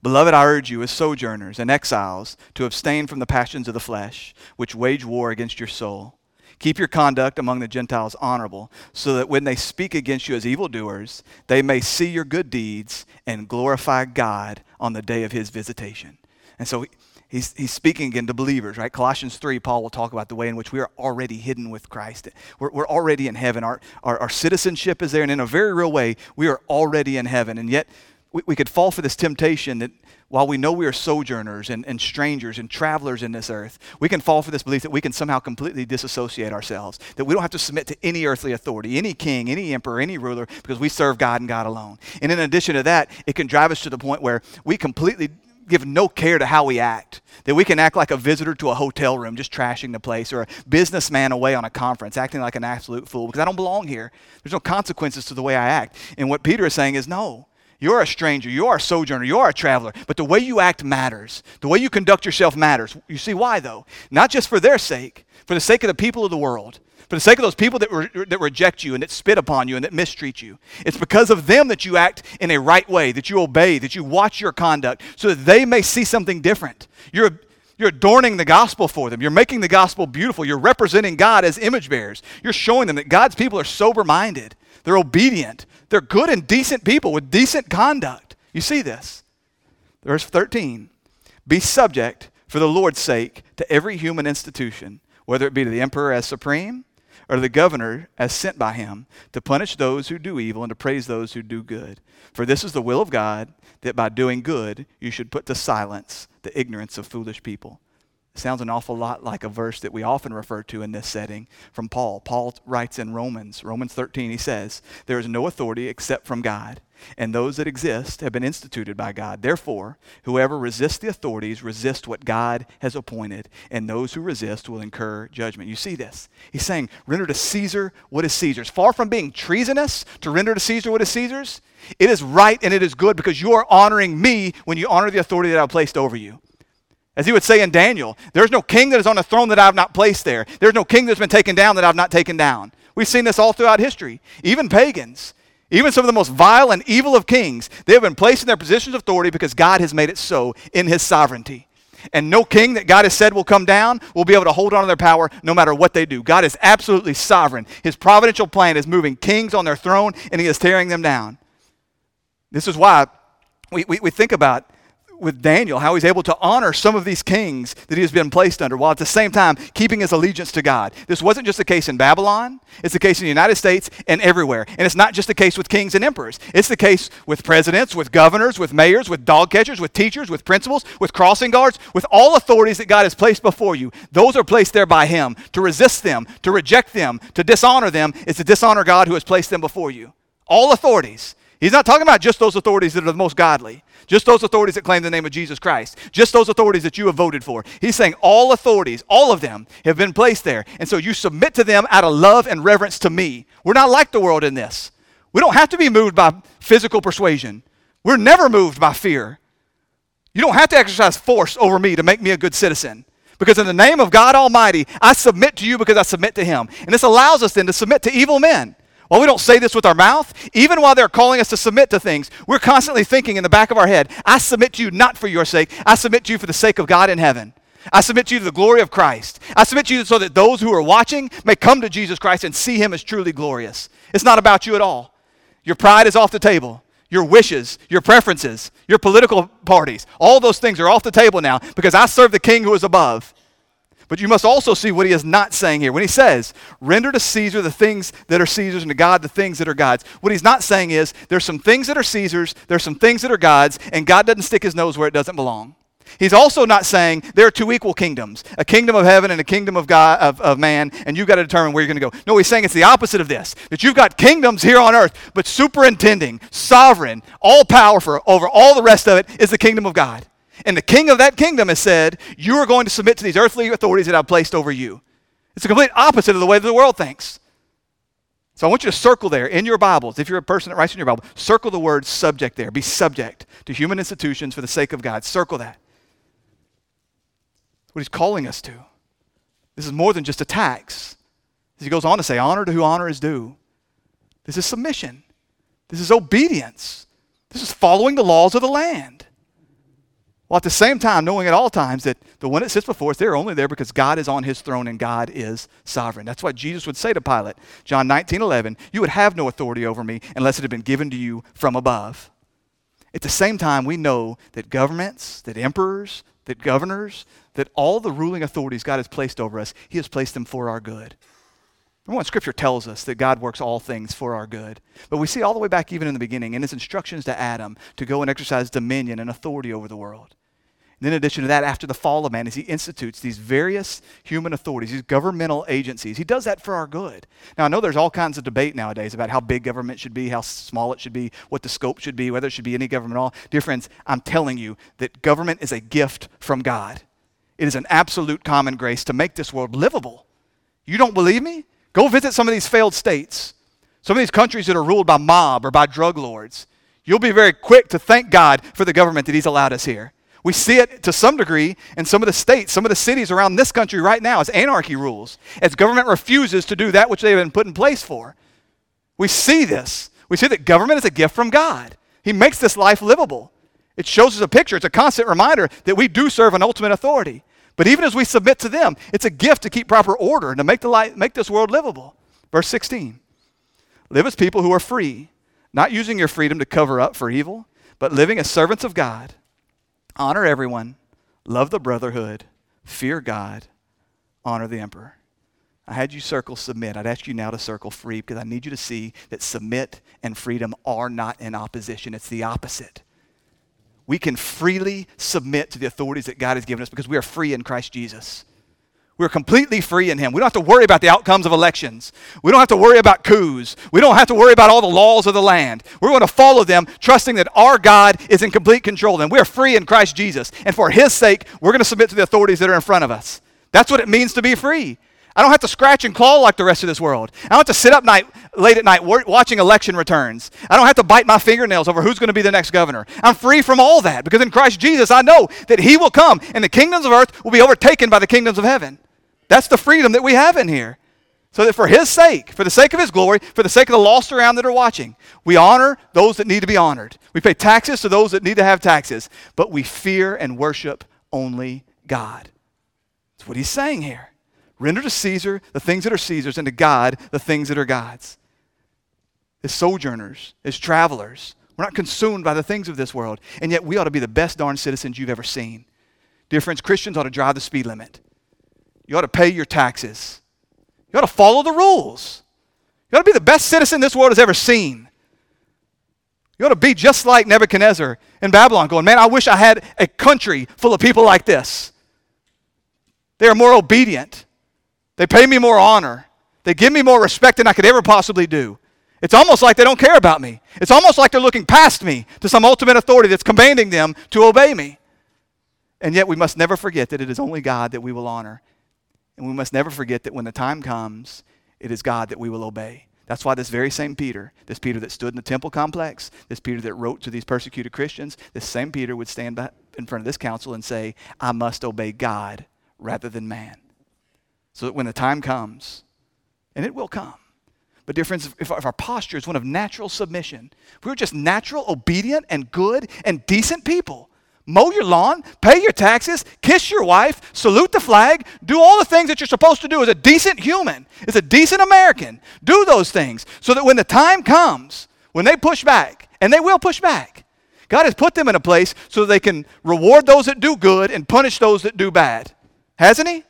Beloved, I urge you as sojourners and exiles to abstain from the passions of the flesh, which wage war against your soul. Keep your conduct among the Gentiles honorable, so that when they speak against you as evildoers, they may see your good deeds and glorify God on the day of his visitation. And so he's, he's speaking again to believers, right? Colossians 3, Paul will talk about the way in which we are already hidden with Christ. We're, we're already in heaven. Our, our, our citizenship is there, and in a very real way, we are already in heaven. And yet, we, we could fall for this temptation that while we know we are sojourners and, and strangers and travelers in this earth, we can fall for this belief that we can somehow completely disassociate ourselves, that we don't have to submit to any earthly authority, any king, any emperor, any ruler, because we serve God and God alone. And in addition to that, it can drive us to the point where we completely give no care to how we act. That we can act like a visitor to a hotel room, just trashing the place, or a businessman away on a conference, acting like an absolute fool because I don't belong here. There's no consequences to the way I act. And what Peter is saying is no. You're a stranger. You are a sojourner. You are a traveler. But the way you act matters. The way you conduct yourself matters. You see why, though? Not just for their sake, for the sake of the people of the world, for the sake of those people that, re- that reject you and that spit upon you and that mistreat you. It's because of them that you act in a right way, that you obey, that you watch your conduct, so that they may see something different. You're, you're adorning the gospel for them. You're making the gospel beautiful. You're representing God as image bearers. You're showing them that God's people are sober minded, they're obedient, they're good and decent people with decent conduct. You see this. Verse 13 Be subject for the Lord's sake to every human institution, whether it be to the emperor as supreme or the governor as sent by him, to punish those who do evil and to praise those who do good. For this is the will of God, that by doing good you should put to silence the ignorance of foolish people. Sounds an awful lot like a verse that we often refer to in this setting from Paul. Paul writes in Romans, Romans 13, he says, There is no authority except from God, and those that exist have been instituted by God. Therefore, whoever resists the authorities resists what God has appointed, and those who resist will incur judgment. You see this? He's saying, Render to Caesar what is Caesar's. Far from being treasonous to render to Caesar what is Caesar's, it is right and it is good because you are honoring me when you honor the authority that I've placed over you. As he would say in Daniel, there's no king that is on a throne that I have not placed there. There's no king that's been taken down that I've not taken down. We've seen this all throughout history. Even pagans, even some of the most vile and evil of kings, they have been placed in their positions of authority because God has made it so in his sovereignty. And no king that God has said will come down will be able to hold on to their power no matter what they do. God is absolutely sovereign. His providential plan is moving kings on their throne and he is tearing them down. This is why we, we, we think about with Daniel, how he's able to honor some of these kings that he has been placed under, while at the same time keeping his allegiance to God. This wasn't just the case in Babylon, it's the case in the United States and everywhere. And it's not just the case with kings and emperors, it's the case with presidents, with governors, with mayors, with dog catchers, with teachers, with principals, with crossing guards, with all authorities that God has placed before you. Those are placed there by him. To resist them, to reject them, to dishonor them is to dishonor God who has placed them before you. All authorities. He's not talking about just those authorities that are the most godly, just those authorities that claim the name of Jesus Christ, just those authorities that you have voted for. He's saying all authorities, all of them, have been placed there. And so you submit to them out of love and reverence to me. We're not like the world in this. We don't have to be moved by physical persuasion, we're never moved by fear. You don't have to exercise force over me to make me a good citizen. Because in the name of God Almighty, I submit to you because I submit to Him. And this allows us then to submit to evil men. While we don't say this with our mouth, even while they're calling us to submit to things, we're constantly thinking in the back of our head, I submit to you not for your sake, I submit to you for the sake of God in heaven. I submit to you to the glory of Christ. I submit to you so that those who are watching may come to Jesus Christ and see him as truly glorious. It's not about you at all. Your pride is off the table. Your wishes, your preferences, your political parties, all those things are off the table now because I serve the King who is above. But you must also see what he is not saying here. When he says, render to Caesar the things that are Caesar's and to God the things that are God's, what he's not saying is, there's some things that are Caesar's, there's some things that are God's, and God doesn't stick his nose where it doesn't belong. He's also not saying there are two equal kingdoms, a kingdom of heaven and a kingdom of God of, of man, and you've got to determine where you're going to go. No, he's saying it's the opposite of this. That you've got kingdoms here on earth, but superintending, sovereign, all powerful over all the rest of it is the kingdom of God. And the king of that kingdom has said, You are going to submit to these earthly authorities that I've placed over you. It's the complete opposite of the way that the world thinks. So I want you to circle there in your Bibles. If you're a person that writes in your Bible, circle the word subject there. Be subject to human institutions for the sake of God. Circle that. What he's calling us to. This is more than just a tax. As he goes on to say, honor to who honor is due. This is submission. This is obedience. This is following the laws of the land. While at the same time, knowing at all times that the one that sits before us, they're only there because God is on his throne and God is sovereign. That's what Jesus would say to Pilate, John 19, 11, you would have no authority over me unless it had been given to you from above. At the same time, we know that governments, that emperors, that governors, that all the ruling authorities God has placed over us, he has placed them for our good. Remember when Scripture tells us that God works all things for our good. But we see all the way back even in the beginning in his instructions to Adam to go and exercise dominion and authority over the world. And in addition to that, after the fall of man, as he institutes these various human authorities, these governmental agencies, he does that for our good. Now, I know there's all kinds of debate nowadays about how big government should be, how small it should be, what the scope should be, whether it should be any government at all. Dear friends, I'm telling you that government is a gift from God. It is an absolute common grace to make this world livable. You don't believe me? Go visit some of these failed states, some of these countries that are ruled by mob or by drug lords. You'll be very quick to thank God for the government that He's allowed us here. We see it to some degree in some of the states, some of the cities around this country right now as anarchy rules, as government refuses to do that which they've been put in place for. We see this. We see that government is a gift from God. He makes this life livable. It shows us a picture, it's a constant reminder that we do serve an ultimate authority. But even as we submit to them, it's a gift to keep proper order and to make, the life, make this world livable. Verse 16 Live as people who are free, not using your freedom to cover up for evil, but living as servants of God honor everyone, love the brotherhood, fear God, honor the emperor. I had you circle submit. I'd ask you now to circle free because I need you to see that submit and freedom are not in opposition. It's the opposite. We can freely submit to the authorities that God has given us because we are free in Christ Jesus. We're completely free in Him. We don't have to worry about the outcomes of elections. We don't have to worry about coups. We don't have to worry about all the laws of the land. We're going to follow them, trusting that our God is in complete control. And we're free in Christ Jesus. And for His sake, we're going to submit to the authorities that are in front of us. That's what it means to be free. I don't have to scratch and claw like the rest of this world. I don't have to sit up night, late at night watching election returns. I don't have to bite my fingernails over who's going to be the next governor. I'm free from all that because in Christ Jesus, I know that He will come and the kingdoms of earth will be overtaken by the kingdoms of heaven. That's the freedom that we have in here. So that for His sake, for the sake of His glory, for the sake of the lost around that are watching, we honor those that need to be honored. We pay taxes to those that need to have taxes, but we fear and worship only God. That's what He's saying here. Render to Caesar the things that are Caesar's, and to God the things that are God's. As sojourners, as travelers, We're not consumed by the things of this world. And yet we ought to be the best darn citizens you've ever seen. Dear friends, Christians ought to drive the speed limit. You ought to pay your taxes. You ought to follow the rules. You ought to be the best citizen this world has ever seen. You ought to be just like Nebuchadnezzar in Babylon, going, Man, I wish I had a country full of people like this. They are more obedient, they pay me more honor, they give me more respect than I could ever possibly do. It's almost like they don't care about me. It's almost like they're looking past me to some ultimate authority that's commanding them to obey me. And yet we must never forget that it is only God that we will honor. And we must never forget that when the time comes, it is God that we will obey. That's why this very same Peter, this Peter that stood in the temple complex, this Peter that wrote to these persecuted Christians, this same Peter would stand in front of this council and say, I must obey God rather than man. So that when the time comes, and it will come, but dear friends, if our posture is one of natural submission, if we're just natural, obedient, and good and decent people, mow your lawn, pay your taxes, kiss your wife, salute the flag, do all the things that you're supposed to do as a decent human, as a decent American. Do those things so that when the time comes, when they push back, and they will push back, God has put them in a place so that they can reward those that do good and punish those that do bad. Hasn't He?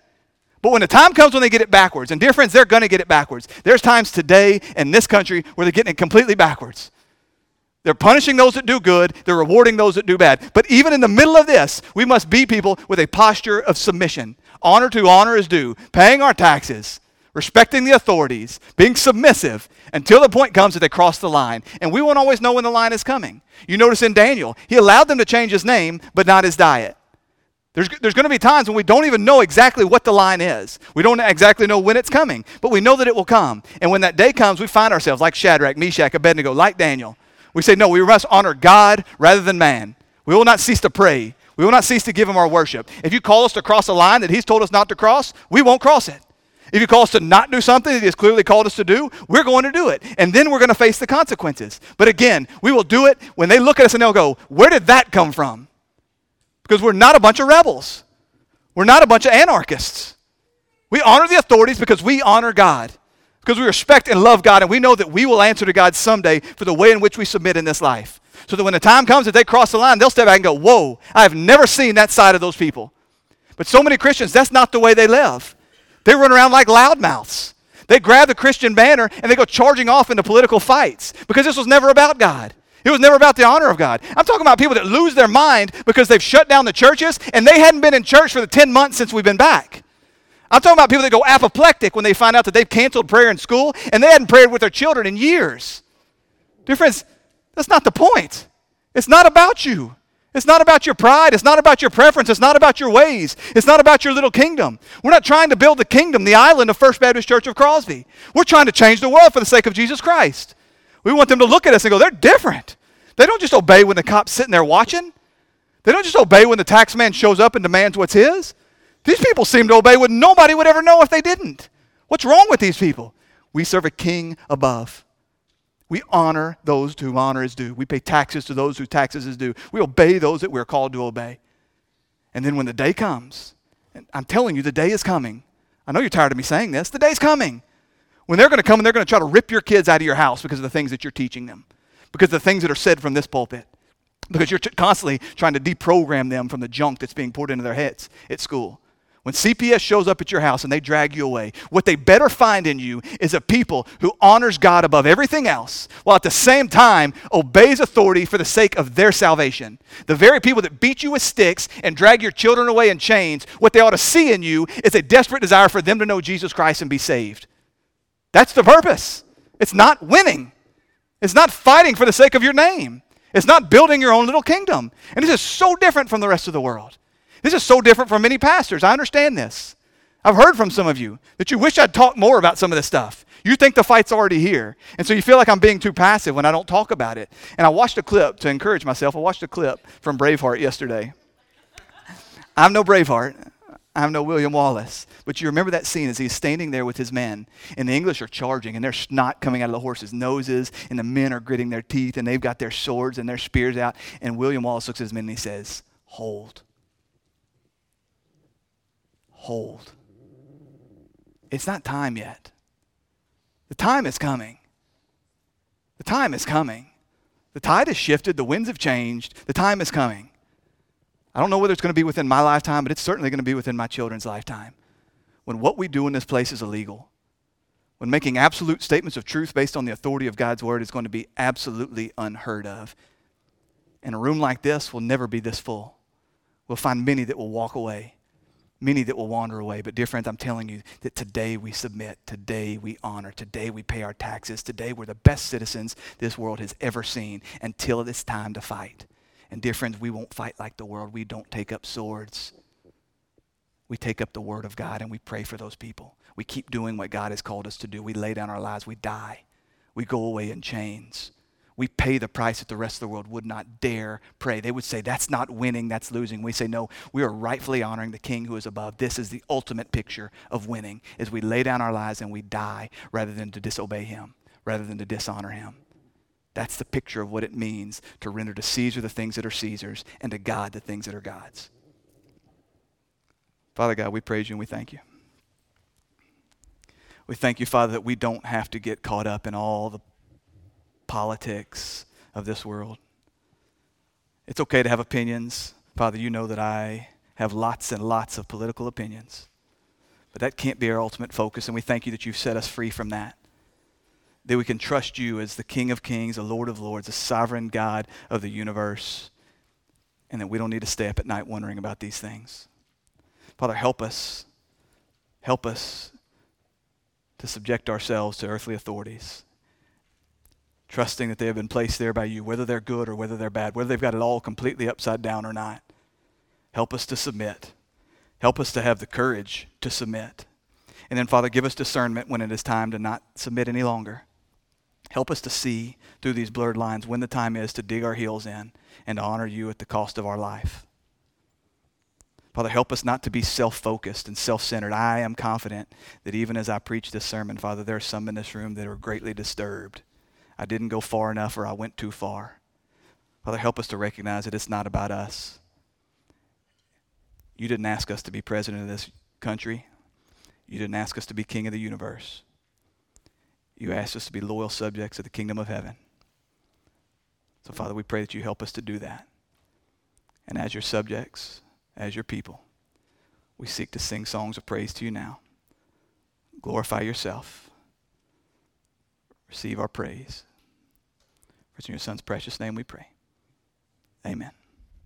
But when the time comes when they get it backwards, and dear friends, they're going to get it backwards. There's times today in this country where they're getting it completely backwards. They're punishing those that do good, they're rewarding those that do bad. But even in the middle of this, we must be people with a posture of submission. Honor to honor is due, paying our taxes, respecting the authorities, being submissive until the point comes that they cross the line. And we won't always know when the line is coming. You notice in Daniel, he allowed them to change his name, but not his diet. There's, there's going to be times when we don't even know exactly what the line is. We don't exactly know when it's coming, but we know that it will come. And when that day comes, we find ourselves like Shadrach, Meshach, Abednego, like Daniel. We say, No, we must honor God rather than man. We will not cease to pray. We will not cease to give him our worship. If you call us to cross a line that he's told us not to cross, we won't cross it. If you call us to not do something that he has clearly called us to do, we're going to do it. And then we're going to face the consequences. But again, we will do it when they look at us and they'll go, Where did that come from? Because we're not a bunch of rebels. We're not a bunch of anarchists. We honor the authorities because we honor God, because we respect and love God, and we know that we will answer to God someday for the way in which we submit in this life. So that when the time comes that they cross the line, they'll step back and go, Whoa, I have never seen that side of those people. But so many Christians, that's not the way they live. They run around like loudmouths. They grab the Christian banner and they go charging off into political fights because this was never about God. It was never about the honor of God. I'm talking about people that lose their mind because they've shut down the churches and they hadn't been in church for the 10 months since we've been back. I'm talking about people that go apoplectic when they find out that they've canceled prayer in school and they hadn't prayed with their children in years. Dear friends, that's not the point. It's not about you. It's not about your pride. It's not about your preference. It's not about your ways. It's not about your little kingdom. We're not trying to build the kingdom, the island of First Baptist Church of Crosby. We're trying to change the world for the sake of Jesus Christ. We want them to look at us and go, they're different. They don't just obey when the cop's sitting there watching. They don't just obey when the tax man shows up and demands what's his. These people seem to obey when nobody would ever know if they didn't. What's wrong with these people? We serve a king above. We honor those to whom honor is due. We pay taxes to those whose taxes is due. We obey those that we're called to obey. And then when the day comes, and I'm telling you, the day is coming. I know you're tired of me saying this. The day's coming when they're going to come and they're going to try to rip your kids out of your house because of the things that you're teaching them, because of the things that are said from this pulpit, because you're constantly trying to deprogram them from the junk that's being poured into their heads at school. When CPS shows up at your house and they drag you away, what they better find in you is a people who honors God above everything else, while at the same time obeys authority for the sake of their salvation. The very people that beat you with sticks and drag your children away in chains, what they ought to see in you is a desperate desire for them to know Jesus Christ and be saved. That's the purpose. It's not winning, it's not fighting for the sake of your name, it's not building your own little kingdom. And this is so different from the rest of the world. This is so different from many pastors. I understand this. I've heard from some of you that you wish I'd talk more about some of this stuff. You think the fight's already here. And so you feel like I'm being too passive when I don't talk about it. And I watched a clip to encourage myself. I watched a clip from Braveheart yesterday. I'm no Braveheart. I'm no William Wallace. But you remember that scene as he's standing there with his men, and the English are charging, and there's snot coming out of the horses' noses, and the men are gritting their teeth, and they've got their swords and their spears out. And William Wallace looks at his men and he says, Hold. Hold. It's not time yet. The time is coming. The time is coming. The tide has shifted, the winds have changed, the time is coming. I don't know whether it's going to be within my lifetime, but it's certainly going to be within my children's lifetime. When what we do in this place is illegal, when making absolute statements of truth based on the authority of God's word is going to be absolutely unheard of. And a room like this will never be this full. We'll find many that will walk away, many that will wander away. But, dear friends, I'm telling you that today we submit, today we honor, today we pay our taxes, today we're the best citizens this world has ever seen until it's time to fight. And, dear friends, we won't fight like the world. We don't take up swords. We take up the word of God and we pray for those people. We keep doing what God has called us to do. We lay down our lives. We die. We go away in chains. We pay the price that the rest of the world would not dare pray. They would say, that's not winning, that's losing. We say, no, we are rightfully honoring the King who is above. This is the ultimate picture of winning, is we lay down our lives and we die rather than to disobey him, rather than to dishonor him. That's the picture of what it means to render to Caesar the things that are Caesar's and to God the things that are God's. Father God, we praise you and we thank you. We thank you, Father, that we don't have to get caught up in all the politics of this world. It's okay to have opinions. Father, you know that I have lots and lots of political opinions. But that can't be our ultimate focus, and we thank you that you've set us free from that. That we can trust you as the King of Kings, the Lord of Lords, the sovereign God of the universe, and that we don't need to stay up at night wondering about these things. Father, help us. Help us to subject ourselves to earthly authorities, trusting that they have been placed there by you, whether they're good or whether they're bad, whether they've got it all completely upside down or not. Help us to submit. Help us to have the courage to submit. And then, Father, give us discernment when it is time to not submit any longer. Help us to see through these blurred lines when the time is to dig our heels in and to honor you at the cost of our life. Father, help us not to be self focused and self centered. I am confident that even as I preach this sermon, Father, there are some in this room that are greatly disturbed. I didn't go far enough or I went too far. Father, help us to recognize that it's not about us. You didn't ask us to be president of this country, you didn't ask us to be king of the universe. You asked us to be loyal subjects of the kingdom of heaven. So, Father, we pray that you help us to do that. And as your subjects, as your people. We seek to sing songs of praise to you now. Glorify yourself. Receive our praise. For it's in your son's precious name we pray. Amen.